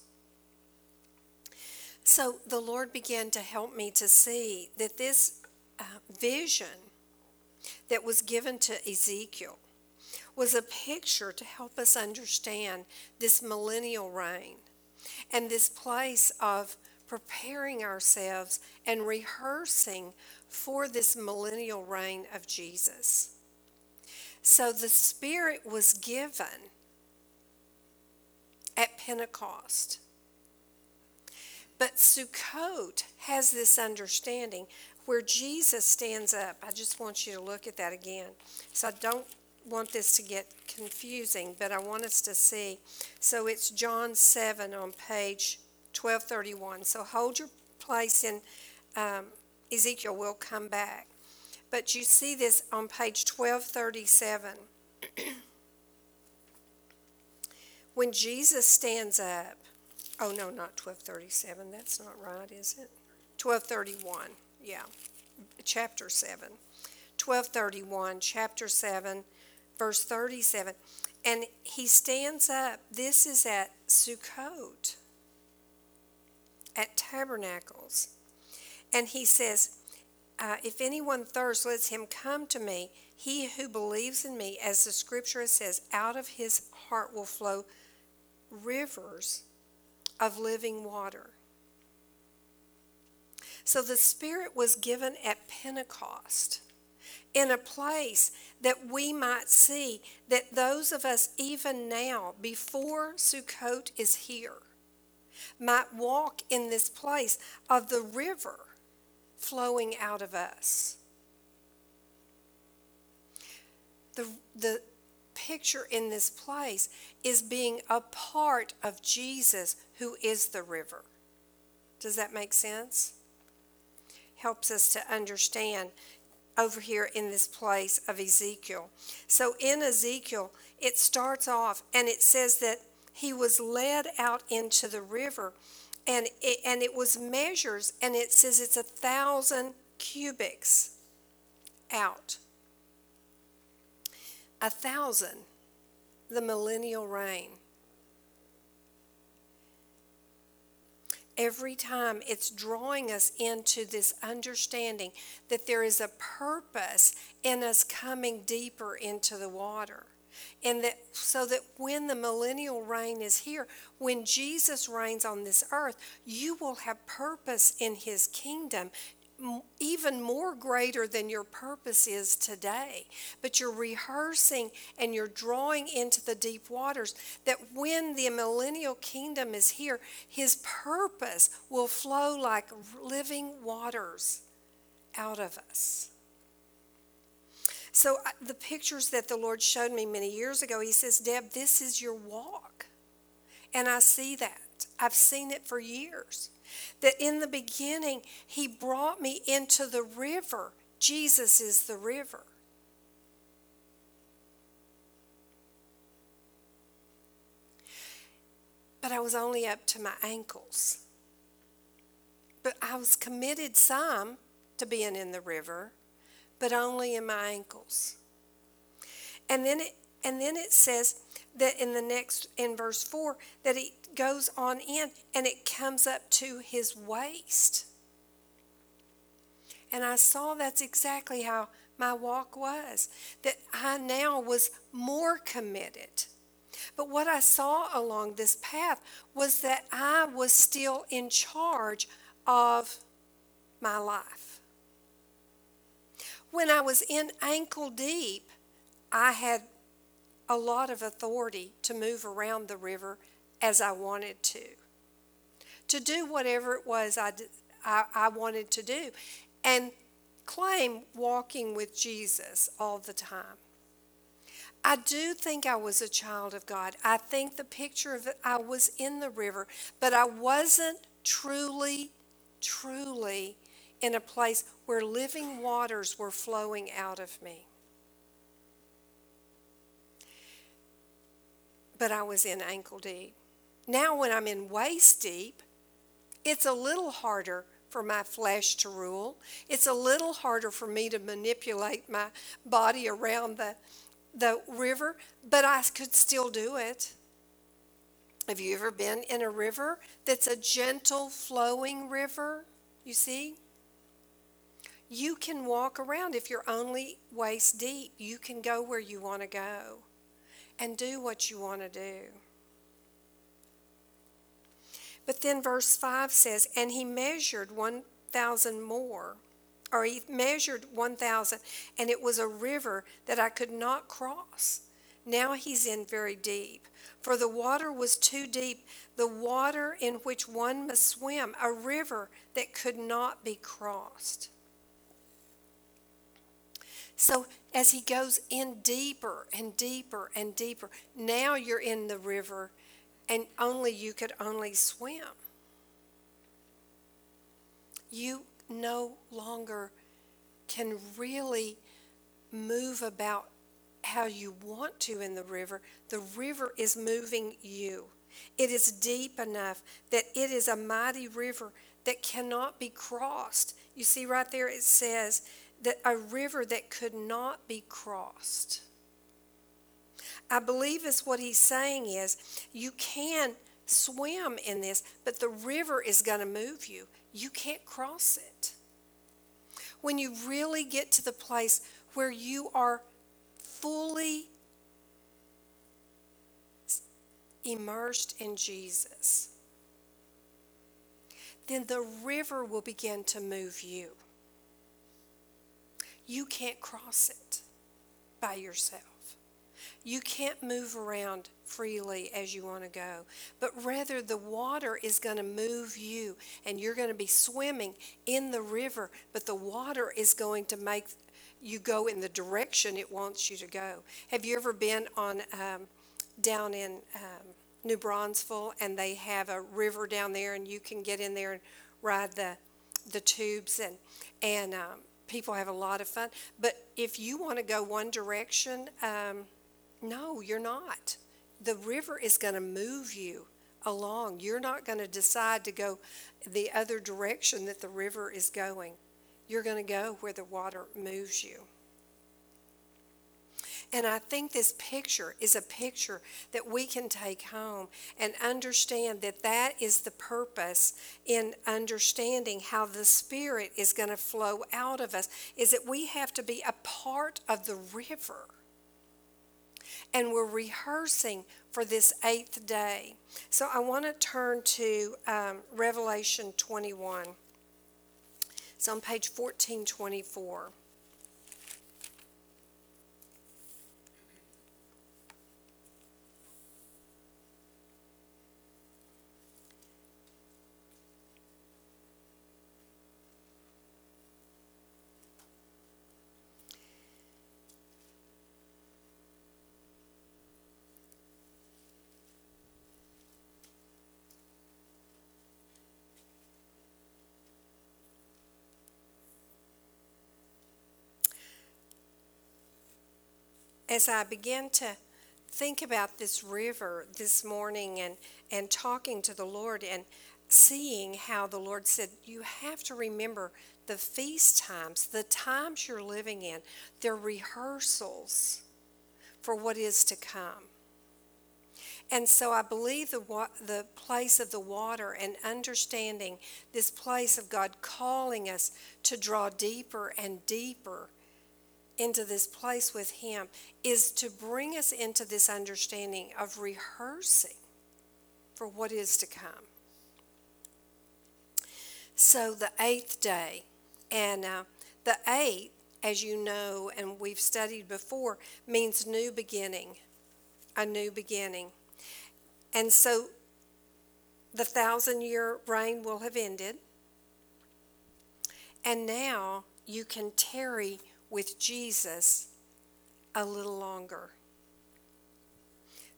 So the Lord began to help me to see that this uh, vision that was given to Ezekiel was a picture to help us understand this millennial reign and this place of preparing ourselves and rehearsing for this millennial reign of Jesus. So the Spirit was given at Pentecost. But Sukkot has this understanding where Jesus stands up. I just want you to look at that again. So I don't want this to get confusing, but I want us to see. So it's John 7 on page 1231. So hold your place in um, Ezekiel, we'll come back. But you see this on page 1237. when Jesus stands up, oh no, not 1237, that's not right, is it? 1231, yeah, chapter 7. 1231, chapter 7, verse 37. And he stands up. This is at Sukkot, at Tabernacles. And he says, uh, If anyone thirsts, let him come to me. He who believes in me, as the scripture says, out of his heart will flow rivers of living water. So the Spirit was given at Pentecost in a place that we might see that those of us, even now, before Sukkot is here, might walk in this place of the river flowing out of us. The, the picture in this place is being a part of Jesus, who is the river. Does that make sense? Helps us to understand over here in this place of Ezekiel. So in Ezekiel, it starts off and it says that he was led out into the river and it, and it was measures and it says it's a thousand cubits out. A thousand, the millennial reign. every time it's drawing us into this understanding that there is a purpose in us coming deeper into the water and that so that when the millennial reign is here when jesus reigns on this earth you will have purpose in his kingdom even more greater than your purpose is today. But you're rehearsing and you're drawing into the deep waters that when the millennial kingdom is here, his purpose will flow like living waters out of us. So, uh, the pictures that the Lord showed me many years ago, He says, Deb, this is your walk. And I see that. I've seen it for years. That in the beginning, He brought me into the river. Jesus is the river. But I was only up to my ankles. But I was committed some to being in the river, but only in my ankles. And then it and then it says that in the next in verse 4 that he goes on in and it comes up to his waist. And I saw that's exactly how my walk was, that I now was more committed. But what I saw along this path was that I was still in charge of my life. When I was in ankle deep, I had a lot of authority to move around the river as I wanted to, to do whatever it was I I wanted to do, and claim walking with Jesus all the time. I do think I was a child of God. I think the picture of it, I was in the river, but I wasn't truly, truly in a place where living waters were flowing out of me. But I was in ankle deep. Now, when I'm in waist deep, it's a little harder for my flesh to rule. It's a little harder for me to manipulate my body around the, the river, but I could still do it. Have you ever been in a river that's a gentle flowing river? You see? You can walk around if you're only waist deep. You can go where you want to go and do what you want to do. But then verse 5 says, And he measured 1,000 more, or he measured 1,000, and it was a river that I could not cross. Now he's in very deep. For the water was too deep, the water in which one must swim, a river that could not be crossed. So as he goes in deeper and deeper and deeper, now you're in the river and only you could only swim. You no longer can really move about how you want to in the river. The river is moving you. It is deep enough that it is a mighty river that cannot be crossed. You see, right there it says that a river that could not be crossed. I believe is what he's saying is you can swim in this, but the river is going to move you. You can't cross it. When you really get to the place where you are fully immersed in Jesus, then the river will begin to move you. You can't cross it by yourself. You can't move around freely as you want to go, but rather the water is going to move you and you're going to be swimming in the river, but the water is going to make you go in the direction it wants you to go. Have you ever been on um, down in um, New Braunfels and they have a river down there and you can get in there and ride the the tubes and and um, people have a lot of fun. But if you want to go one direction, um, no, you're not. The river is going to move you along. You're not going to decide to go the other direction that the river is going. You're going to go where the water moves you. And I think this picture is a picture that we can take home and understand that that is the purpose in understanding how the Spirit is going to flow out of us, is that we have to be a part of the river. And we're rehearsing for this eighth day. So I want to turn to um, Revelation 21. It's on page 1424. As I began to think about this river this morning and, and talking to the Lord and seeing how the Lord said, You have to remember the feast times, the times you're living in, they're rehearsals for what is to come. And so I believe the, the place of the water and understanding this place of God calling us to draw deeper and deeper into this place with Him is to bring us into this understanding of rehearsing for what is to come. So, the eighth day, and uh, the eighth, as you know, and we've studied before, means new beginning. a new beginning. And so the thousand year reign will have ended. And now you can tarry with Jesus a little longer.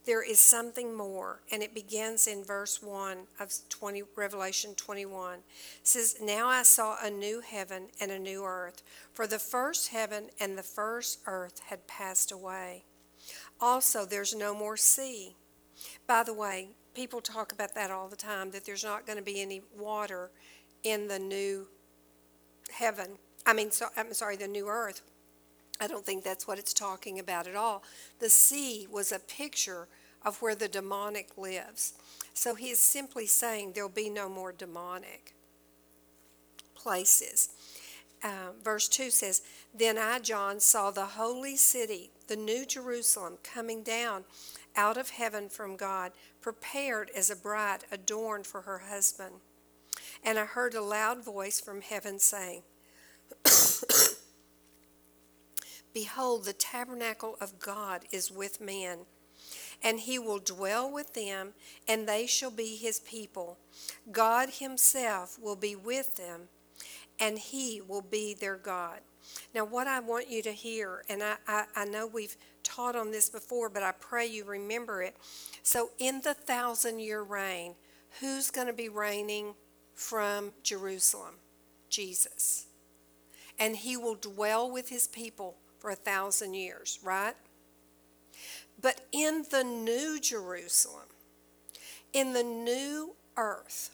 There is something more, and it begins in verse 1 of 20, Revelation 21. It says, Now I saw a new heaven and a new earth, for the first heaven and the first earth had passed away. Also, there's no more sea. By the way, people talk about that all the time, that there's not going to be any water in the new heaven. I mean, so, I'm sorry, the new earth. I don't think that's what it's talking about at all. The sea was a picture of where the demonic lives. So he is simply saying there'll be no more demonic places. Uh, verse 2 says, Then I, John, saw the holy city, the new Jerusalem, coming down out of heaven from God, prepared as a bride adorned for her husband. And I heard a loud voice from heaven saying, Behold, the tabernacle of God is with men, and he will dwell with them, and they shall be his people. God himself will be with them, and he will be their God. Now, what I want you to hear, and I, I, I know we've taught on this before, but I pray you remember it. So, in the thousand year reign, who's going to be reigning from Jerusalem? Jesus. And he will dwell with his people for a thousand years, right? But in the new Jerusalem, in the new earth,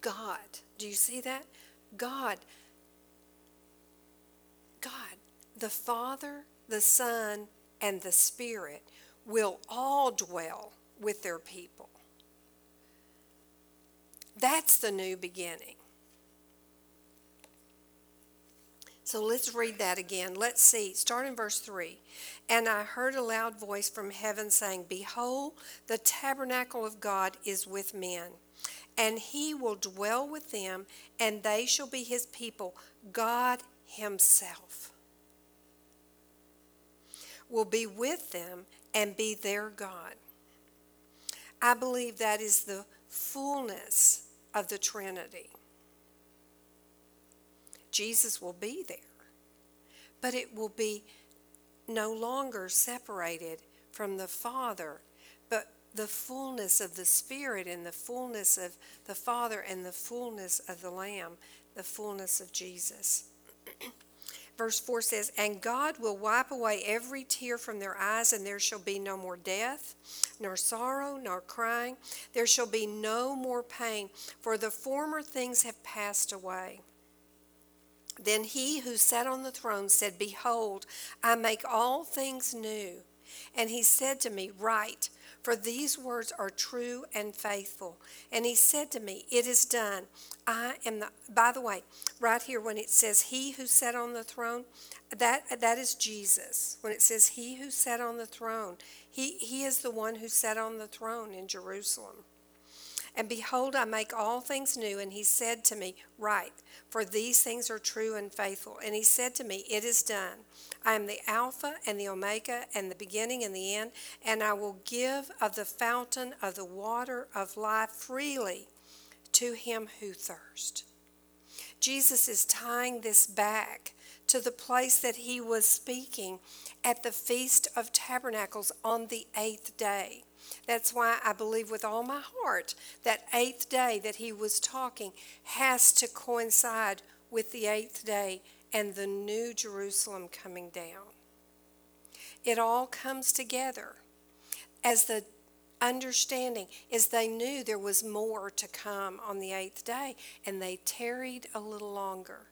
God, do you see that? God, God, the Father, the Son, and the Spirit will all dwell with their people. That's the new beginning. So let's read that again. Let's see. Start in verse 3. And I heard a loud voice from heaven saying, Behold, the tabernacle of God is with men, and he will dwell with them, and they shall be his people. God himself will be with them and be their God. I believe that is the fullness of the Trinity. Jesus will be there, but it will be no longer separated from the Father, but the fullness of the Spirit and the fullness of the Father and the fullness of the Lamb, the fullness of Jesus. Verse 4 says, And God will wipe away every tear from their eyes, and there shall be no more death, nor sorrow, nor crying. There shall be no more pain, for the former things have passed away. Then he who sat on the throne said, Behold, I make all things new. And he said to me, Write, for these words are true and faithful. And he said to me, It is done. I am the, by the way, right here when it says, He who sat on the throne, that, that is Jesus. When it says, He who sat on the throne, he, he is the one who sat on the throne in Jerusalem. And behold, I make all things new. And he said to me, Write, for these things are true and faithful. And he said to me, It is done. I am the Alpha and the Omega, and the beginning and the end, and I will give of the fountain of the water of life freely to him who thirsts. Jesus is tying this back to the place that he was speaking at the Feast of Tabernacles on the eighth day. That's why I believe with all my heart that eighth day that he was talking has to coincide with the eighth day and the new Jerusalem coming down. It all comes together as the understanding is they knew there was more to come on the eighth day and they tarried a little longer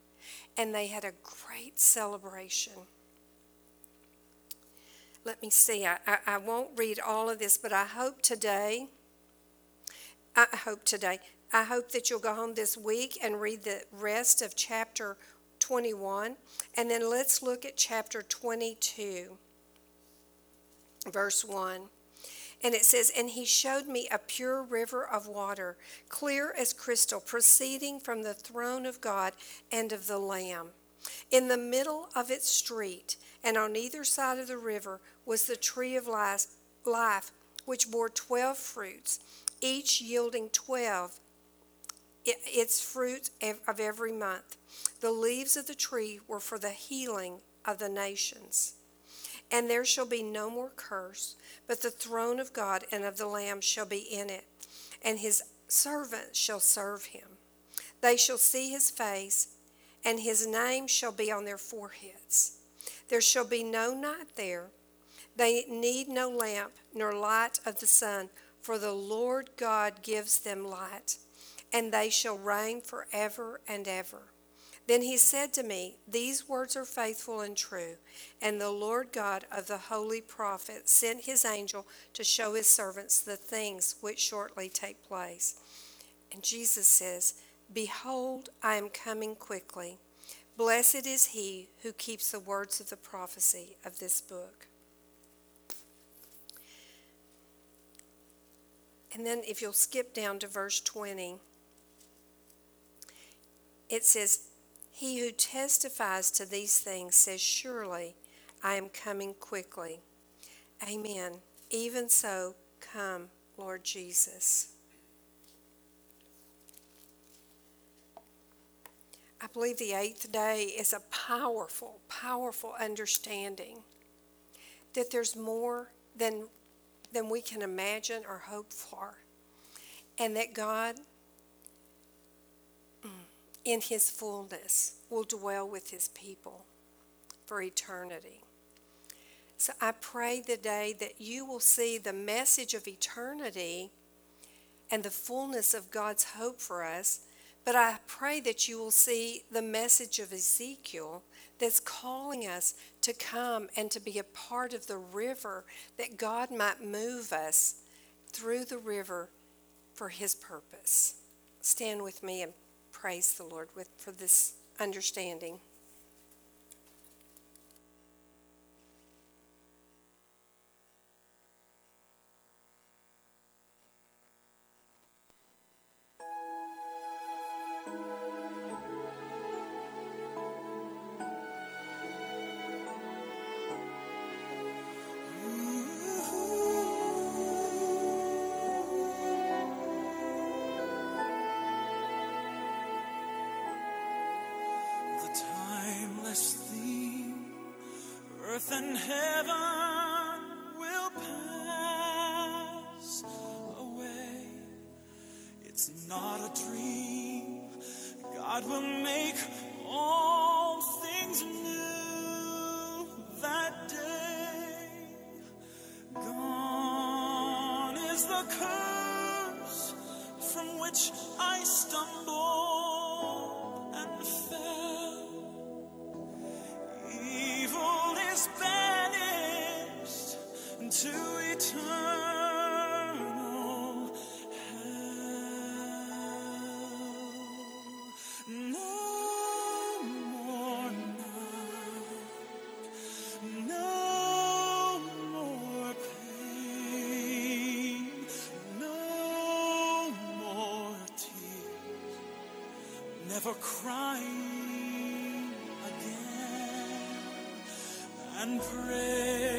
and they had a great celebration let me see, I, I, I won't read all of this, but I hope today, I hope today, I hope that you'll go home this week and read the rest of chapter 21. And then let's look at chapter 22, verse 1. And it says, And he showed me a pure river of water, clear as crystal, proceeding from the throne of God and of the Lamb. In the middle of its street, and on either side of the river, was the tree of life, which bore twelve fruits, each yielding twelve its fruit of every month. The leaves of the tree were for the healing of the nations. And there shall be no more curse, but the throne of God and of the Lamb shall be in it, and his servants shall serve him. They shall see his face, and his name shall be on their foreheads. There shall be no night there. They need no lamp nor light of the sun, for the Lord God gives them light, and they shall reign forever and ever. Then he said to me, These words are faithful and true. And the Lord God of the holy prophet sent his angel to show his servants the things which shortly take place. And Jesus says, Behold, I am coming quickly. Blessed is he who keeps the words of the prophecy of this book. And then if you'll skip down to verse 20, it says, He who testifies to these things says, Surely I am coming quickly. Amen. Even so, come, Lord Jesus. I believe the eighth day is a powerful, powerful understanding that there's more than, than we can imagine or hope for. And that God, mm, in His fullness, will dwell with His people for eternity. So I pray the day that you will see the message of eternity and the fullness of God's hope for us. But I pray that you will see the message of Ezekiel that's calling us to come and to be a part of the river, that God might move us through the river for his purpose. Stand with me and praise the Lord with, for this understanding. Gone never crying again, and praises